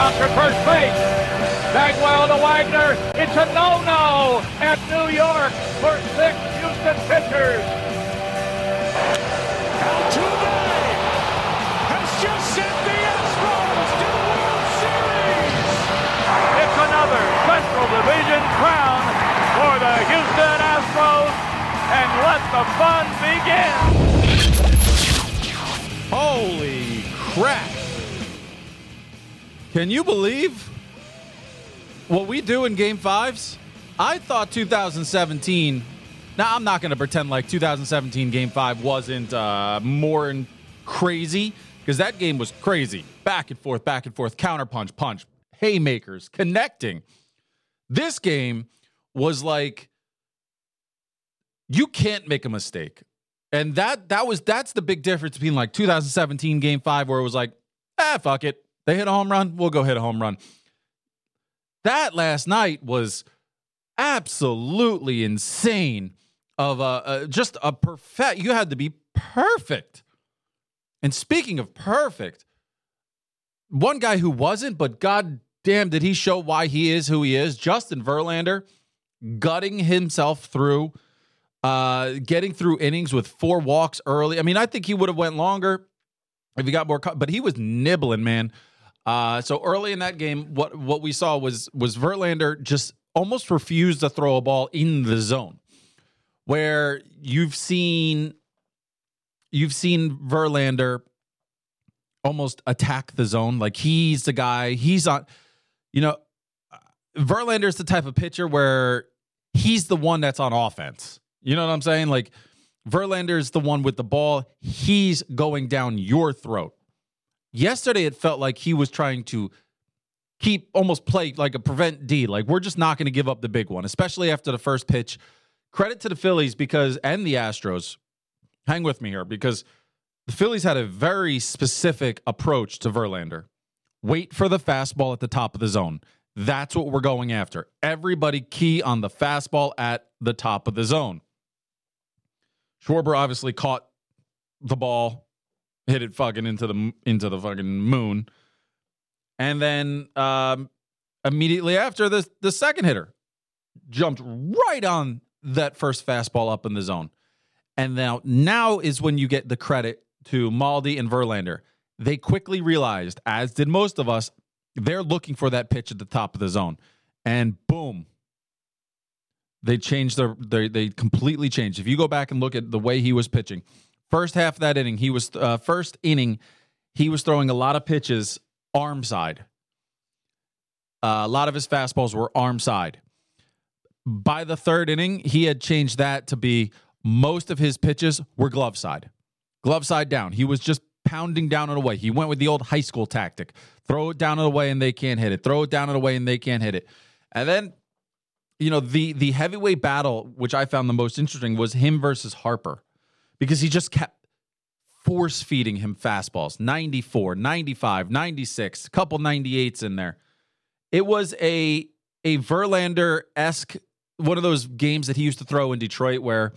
conquered first base. Bagwell to Wagner. It's a no-no at New York for six Houston pitchers. Altuve has just sent the Astros to the World Series. It's another Central Division crown for the Houston Astros, and let the fun begin. Holy crap. Can you believe what we do in game fives? I thought 2017. Now, I'm not going to pretend like 2017 game five wasn't uh, more crazy because that game was crazy. Back and forth, back and forth, counter punch, punch, haymakers, connecting. This game was like you can't make a mistake. And that that was that's the big difference between like 2017 game 5 where it was like, "Ah, fuck it. They hit a home run, we'll go hit a home run." That last night was absolutely insane of a, just a perfect you had to be perfect. And speaking of perfect, one guy who wasn't, but god damn did he show why he is who he is, Justin Verlander gutting himself through uh, getting through innings with four walks early. I mean, I think he would have went longer if he got more, but he was nibbling, man. Uh, so early in that game, what what we saw was was Verlander just almost refused to throw a ball in the zone, where you've seen you've seen Verlander almost attack the zone, like he's the guy. He's on, you know, Verlander's the type of pitcher where he's the one that's on offense. You know what I'm saying? Like Verlander's the one with the ball. He's going down your throat. Yesterday, it felt like he was trying to keep almost play like a prevent D. Like we're just not going to give up the big one, especially after the first pitch. Credit to the Phillies because and the Astros. Hang with me here because the Phillies had a very specific approach to Verlander. Wait for the fastball at the top of the zone. That's what we're going after. Everybody key on the fastball at the top of the zone. Schwarber obviously caught the ball, hit it fucking into the into the fucking moon, and then um, immediately after the the second hitter jumped right on that first fastball up in the zone, and now now is when you get the credit to Maldi and Verlander. They quickly realized, as did most of us, they're looking for that pitch at the top of the zone, and boom, they changed their they they completely changed. If you go back and look at the way he was pitching, first half of that inning, he was uh, first inning, he was throwing a lot of pitches arm side. Uh, a lot of his fastballs were arm side. By the third inning, he had changed that to be most of his pitches were glove side, glove side down. He was just pounding down and away. He went with the old high school tactic: throw it down and away, and they can't hit it. Throw it down and away, and they can't hit it. And then you know the the heavyweight battle which i found the most interesting was him versus harper because he just kept force feeding him fastballs 94 95 96 a couple 98s in there it was a a verlander-esque one of those games that he used to throw in detroit where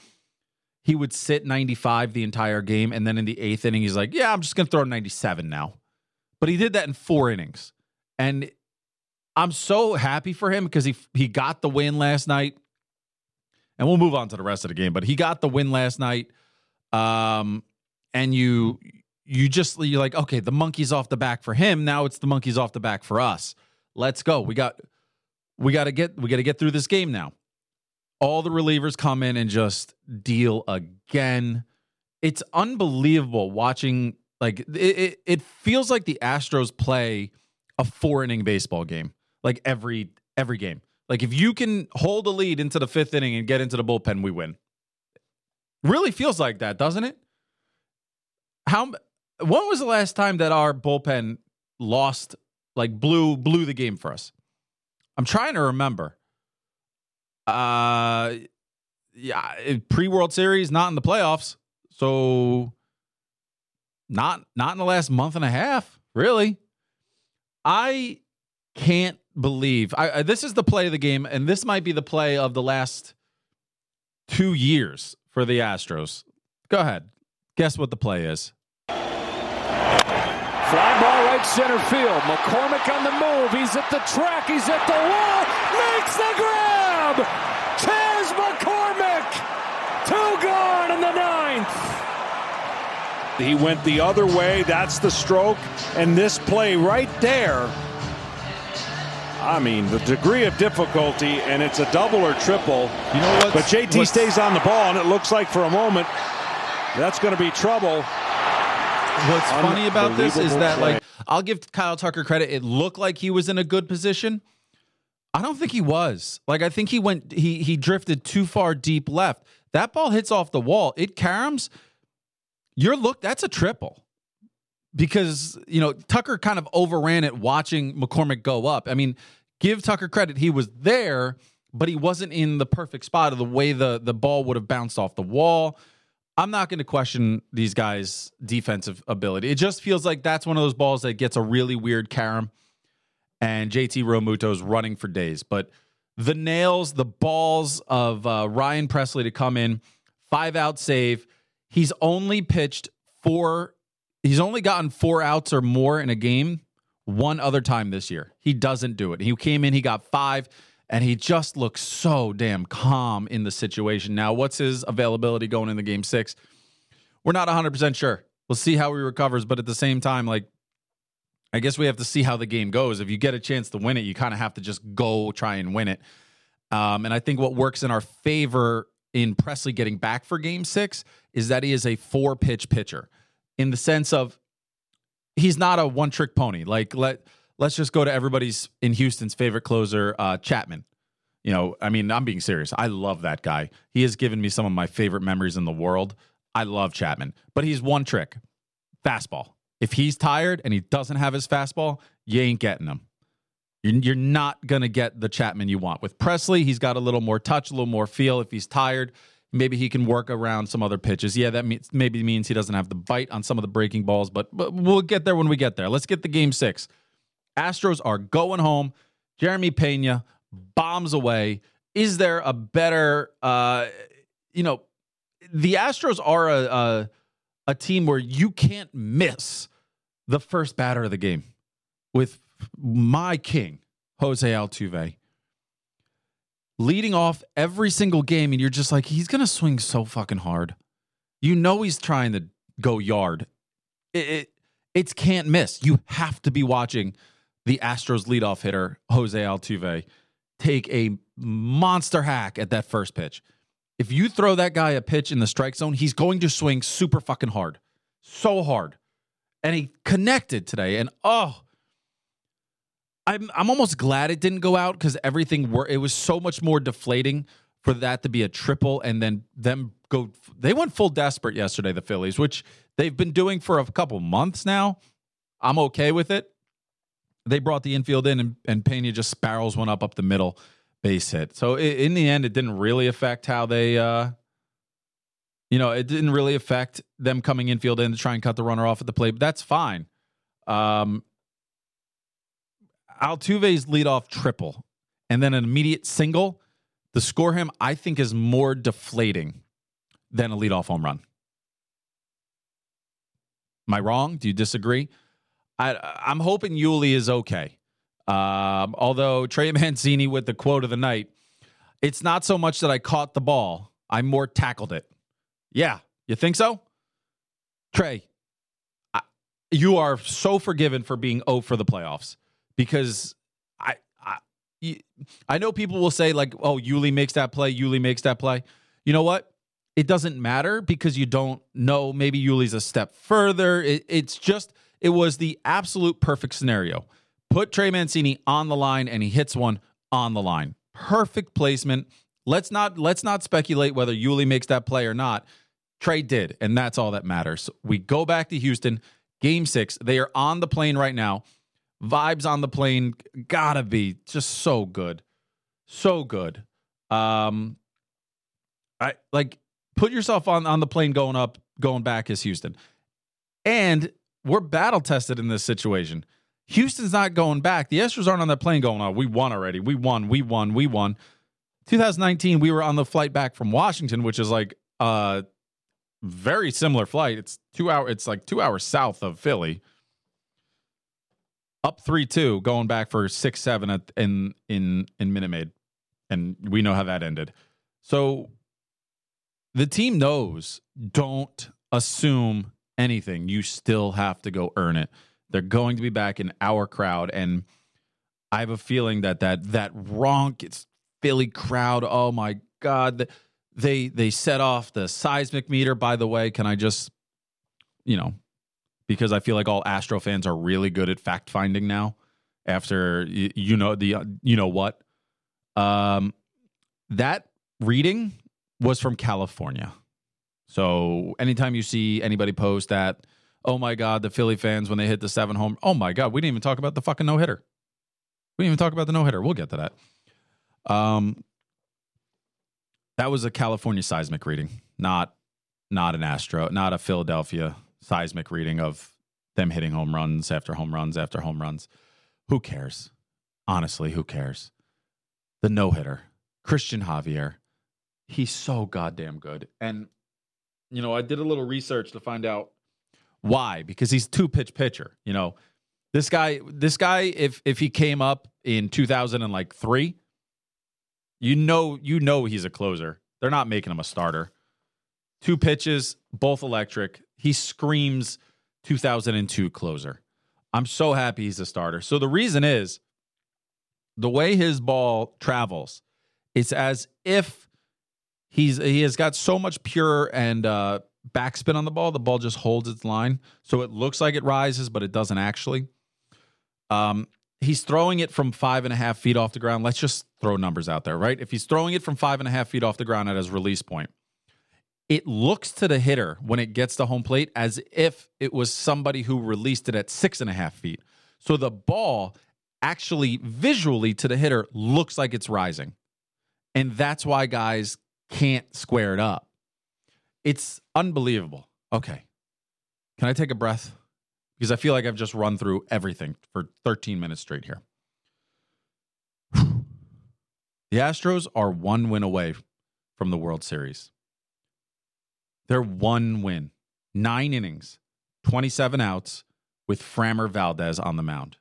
he would sit 95 the entire game and then in the eighth inning he's like yeah i'm just gonna throw 97 now but he did that in four innings and I'm so happy for him because he he got the win last night. And we'll move on to the rest of the game, but he got the win last night. Um and you you just you're like, okay, the monkey's off the back for him. Now it's the monkey's off the back for us. Let's go. We got we got to get we got to get through this game now. All the relievers come in and just deal again. It's unbelievable watching like it, it, it feels like the Astros play a four inning baseball game like every every game. Like if you can hold a lead into the fifth inning and get into the bullpen, we win. Really feels like that, doesn't it? How when was the last time that our bullpen lost like blew blew the game for us? I'm trying to remember. Uh yeah, pre World Series, not in the playoffs. So not not in the last month and a half, really. I can't believe I, I, this is the play of the game, and this might be the play of the last two years for the Astros. Go ahead, guess what the play is. Fly ball right right center field. McCormick on the move. He's at the track. He's at the wall. Makes the grab. Chas McCormick. Two gone in the ninth. He went the other way. That's the stroke. And this play right there. I mean, the degree of difficulty, and it's a double or triple. You know what? But JT stays on the ball, and it looks like for a moment that's going to be trouble. What's funny about this is that, play. like, I'll give Kyle Tucker credit. It looked like he was in a good position. I don't think he was. Like, I think he went, he he drifted too far deep left. That ball hits off the wall. It caroms. Your look, that's a triple. Because, you know, Tucker kind of overran it watching McCormick go up. I mean, give Tucker credit. He was there, but he wasn't in the perfect spot of the way the, the ball would have bounced off the wall. I'm not going to question these guys' defensive ability. It just feels like that's one of those balls that gets a really weird carom, and JT Realmuto's running for days. But the nails, the balls of uh, Ryan Pressly to come in, five out save. He's only pitched four. He's only gotten four outs or more in a game one other time this year. He doesn't do it. He came in, he got five, and he just looks so damn calm in the situation. Now, what's his availability going into game six? We're not 100% sure. We'll see how he recovers, but at the same time, like, I guess we have to see how the game goes. If you get a chance to win it, you kind of have to just go try and win it. Um, and I think what works in our favor in Pressly getting back for game six is that he is a four pitch pitcher in the sense of he's not a one trick pony. Like let let's just go to everybody's in Houston's favorite closer, uh, Chapman. You know, I mean, I'm being serious. I love that guy. He has given me some of my favorite memories in the world. I love Chapman, but he's one trick fastball. If he's tired and he doesn't have his fastball, you ain't getting him. You're, not going to get the Chapman you want. With Pressly, he's got a little more touch, a little more feel. If he's tired, maybe he can work around some other pitches. Yeah, that means, maybe means he doesn't have the bite on some of the breaking balls, but, but we'll get there when we get there. Let's get the game six. Astros are going home. Jeremy Pena bombs away. Is there a better, uh, you know, the Astros are a, a a team where you can't miss the first batter of the game with my king, Jose Altuve, leading off every single game, and you're just like, he's gonna swing so fucking hard. You know he's trying to go yard. It, it it's can't miss. You have to be watching the Astros leadoff hitter, Jose Altuve, take a monster hack at that first pitch. If you throw that guy a pitch in the strike zone, he's going to swing super fucking hard. So hard. And he connected today. And oh, I'm I'm almost glad it didn't go out because everything were it was so much more deflating for that to be a triple and then them go they went full desperate yesterday, the Phillies, which they've been doing for a couple months now. I'm okay with it. They brought the infield in and, and Pena just spirals one up up the middle base hit. So i in the end, it didn't really affect how they, uh, you know, it didn't really affect them coming infield in to try and cut the runner off at the plate. But that's fine. Um, Altuve's leadoff triple and then an immediate single to score him, I think, is more deflating than a leadoff home run. Am I wrong? Do you disagree? I, I'm hoping Yuli is okay. Um, although Trey Mancini with the quote of the night, it's not so much that I caught the ball, I more tackled it. Yeah, you think so? Trey, I, you are so forgiven for being 0 for the playoffs because I, I I know people will say, like, oh, Yuli makes that play, Yuli makes that play. You know what? It doesn't matter because you don't know. Maybe Yuli's a step further. It, it's just, it was the absolute perfect scenario put Trey Mancini on the line and he hits one on the line. Perfect placement. Let's not let's not speculate whether Yuli makes that play or not. Trey did, and that's all that matters. We go back to Houston, game six. They are on the plane right now. Vibes on the plane gotta be just so good. So good. Um I like put yourself on on the plane going up, going back as Houston. And we're battle tested in this situation. Houston's not going back. The Astros aren't on that plane going, oh, we won already. We won, we won, we won. 2019, we were on the flight back from Washington, which is like a very similar flight. It's two hour, it's like two hours south of Philly. Up three two, going back for six seven at, in in in Minute Maid, and we know how that ended. So the team knows don't assume anything. You still have to go earn it. They're going to be back in our crowd, and I have a feeling that that that ronk it's Philly crowd. Oh my god, they they set off the seismic meter. By the way, can I just you know because I feel like all Astro fans are really good at fact finding now. After you, you know the you know what, um, that reading was from California. So anytime you see anybody post that, oh my God, the Philly fans when they hit the seven home, oh my God, we didn't even talk about the fucking no hitter. We didn't even talk about the no hitter. We'll get to that. Um, that was a California seismic reading, not not an Astro, not a Philadelphia seismic reading of them hitting home runs after home runs after home runs. Who cares? Honestly, who cares? The no hitter, Christian Javier. He's so goddamn good. And, you know, I did a little research to find out why, because he's two pitch pitcher. You know, this guy, this guy, if if he came up in 2003, you know, you know he's a closer. They're not making him a starter. Two pitches, both electric. He screams 2002 closer. I'm so happy he's a starter. So the reason is the way his ball travels, it's as if he's he has got so much pure and uh, backspin on the ball. The ball just holds its line, so it looks like it rises, but it doesn't actually. Um, he's throwing it from five and a half feet off the ground. Let's just throw numbers out there, right? If he's throwing it from five and a half feet off the ground at his release point, it looks to the hitter when it gets to home plate as if it was somebody who released it at six and a half feet. So the ball actually visually to the hitter looks like it's rising. And that's why guys can't square it up. It's unbelievable. Okay. Can I take a breath? Because I feel like I've just run through everything for 13 minutes straight here. The Astros are one win away from the World Series. They're one win, nine innings, 27 outs with Framber Valdez on the mound.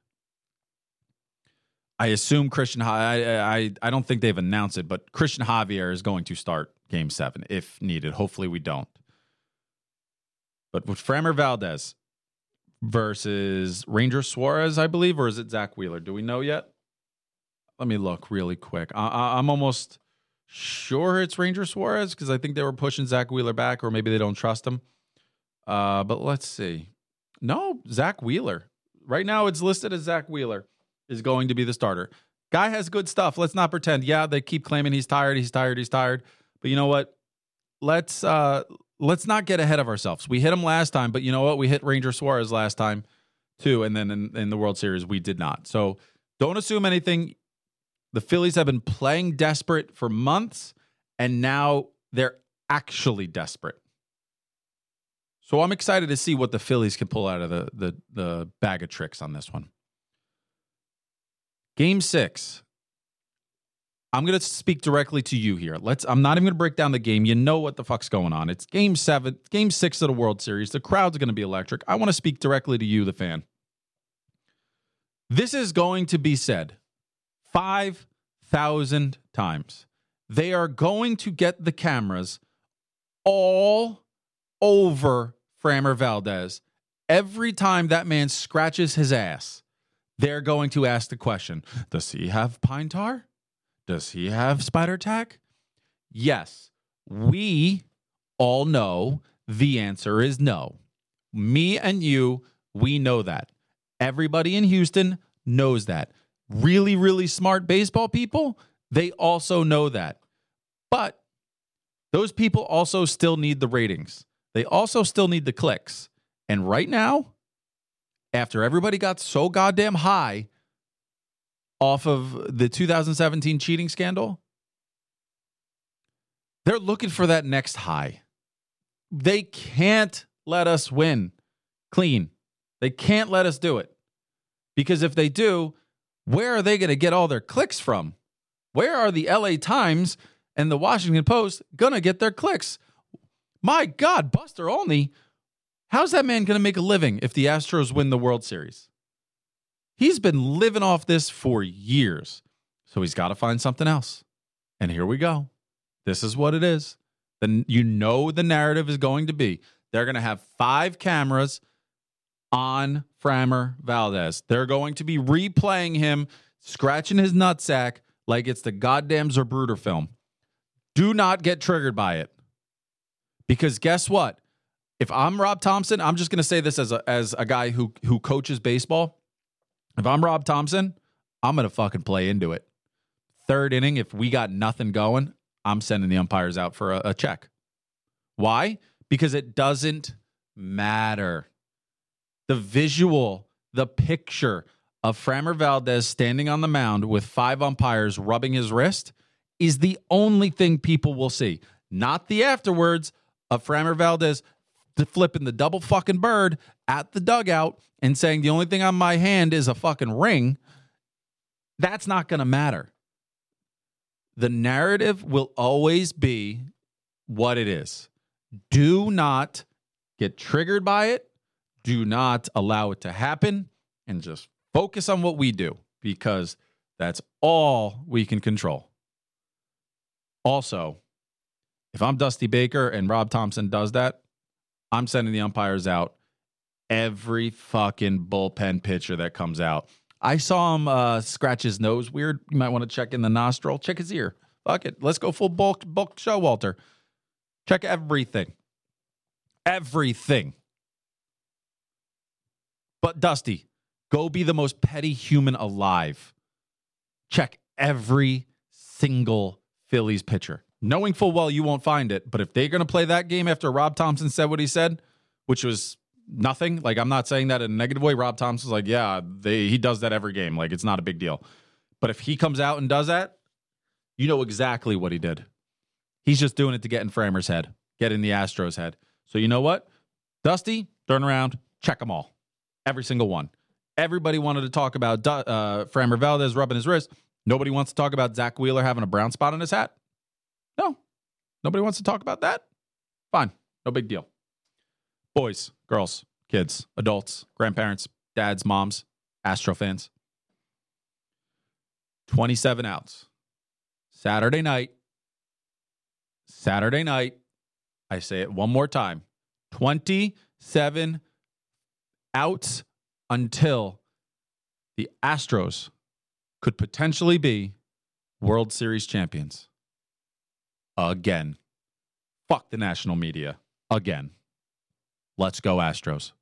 I assume Christian. I, I I don't think they've announced it, but Christian Javier is going to start Game Seven if needed. Hopefully, we don't. But with Framber Valdez versus Ranger Suarez, I believe, or is it Zack Wheeler? Do we know yet? Let me look really quick. I, I'm almost sure it's Ranger Suarez because I think they were pushing Zack Wheeler back, or maybe they don't trust him. Uh, but let's see. No, Zack Wheeler. Right now, it's listed as Zack Wheeler is going to be the starter. Guy has good stuff. Let's not pretend. Yeah, they keep claiming he's tired, he's tired, he's tired. But you know what? Let's uh let's not get ahead of ourselves. We hit him last time, but you know what? We hit Ranger Suarez last time too, and then in, in the World Series we did not. So don't assume anything. The Phillies have been playing desperate for months, and now they're actually desperate. So I'm excited to see what the Phillies can pull out of the the, the bag of tricks on this one. Game six. I'm to speak directly to you here. Let's. I'm not even to break down the game. You know what the fuck's going on. It's game seven, game six of the World Series. The crowd's to be electric. I want to speak directly to you, the fan. This is going to be said 5,000 times. They are going to get the cameras all over Framber Valdez every time that man scratches his ass they're going to ask the question Does he have pine tar? Does he have spider tack? Yes. We all know the answer is no. Me and you, we know that. Everybody in Houston knows that. Really, really smart baseball people, they also know that. But those people also still need the ratings. They also still need the clicks. And right now, after everybody got so goddamn high off of the 2017 cheating scandal, they're looking for that next high. They can't let us win clean. They can't let us do it. Because if they do, where are they going to get all their clicks from? Where are the LA Times and the Washington Post going to get their clicks? My God, Buster Olney How's that man going to make a living if the Astros win the World Series? He's been living off this for years. So he's got to find something else. And here we go. This is what it is. Then you know the narrative is going to be they're going to have five cameras on Framber Valdez. They're going to be replaying him scratching his nutsack like it's the goddamn Zapruder film. Do not get triggered by it. Because guess what? If I'm Rob Thomson, I'm just going to say this as a as a guy who who coaches baseball. If I'm Rob Thomson, I'm going to fucking play into it. Third inning, if we got nothing going, I'm sending the umpires out for a, a check. Why? Because it doesn't matter. The visual, the picture of Framber Valdez standing on the mound with five umpires rubbing his wrist is the only thing people will see. Not the afterwards of Framber Valdez flipping the double fucking bird at the dugout and saying the only thing on my hand is a fucking ring. That's not going to matter. The narrative will always be what it is. Do not get triggered by it. Do not allow it to happen and just focus on what we do because that's all we can control. Also, if I'm Dusty Baker and Rob Thomson does that, I'm sending the umpires out every fucking bullpen pitcher that comes out. I saw him uh, scratch his nose weird. You might want to check in the nostril, check his ear. Fuck it. Let's go full Buck Buck Showalter. Check everything. Everything. But Dusty, go be the most petty human alive. Check every single Phillies pitcher knowing full well you won't find it. But if they're going to play that game after Rob Thomson said what he said, which was nothing, like I'm not saying that in a negative way. Rob Thomson's like, yeah, they he does that every game. Like it's not a big deal. But if he comes out and does that, you know exactly what he did. He's just doing it to get in Framber's head, get in the Astros' head. So you know what? Dusty, turn around, check them all. Every single one. Everybody wanted to talk about uh, Valdez rubbing his wrist. Nobody wants to talk about Zack Wheeler having a brown spot on his hat. No. Nobody wants to talk about that? Fine. No big deal. Boys, girls, kids, adults, grandparents, dads, moms, Astro fans. 27 outs. Saturday night. Saturday night. I say it one more time 27 outs until the Astros could potentially be World Series champions again. Fuck the national media again. Let's go, Astros.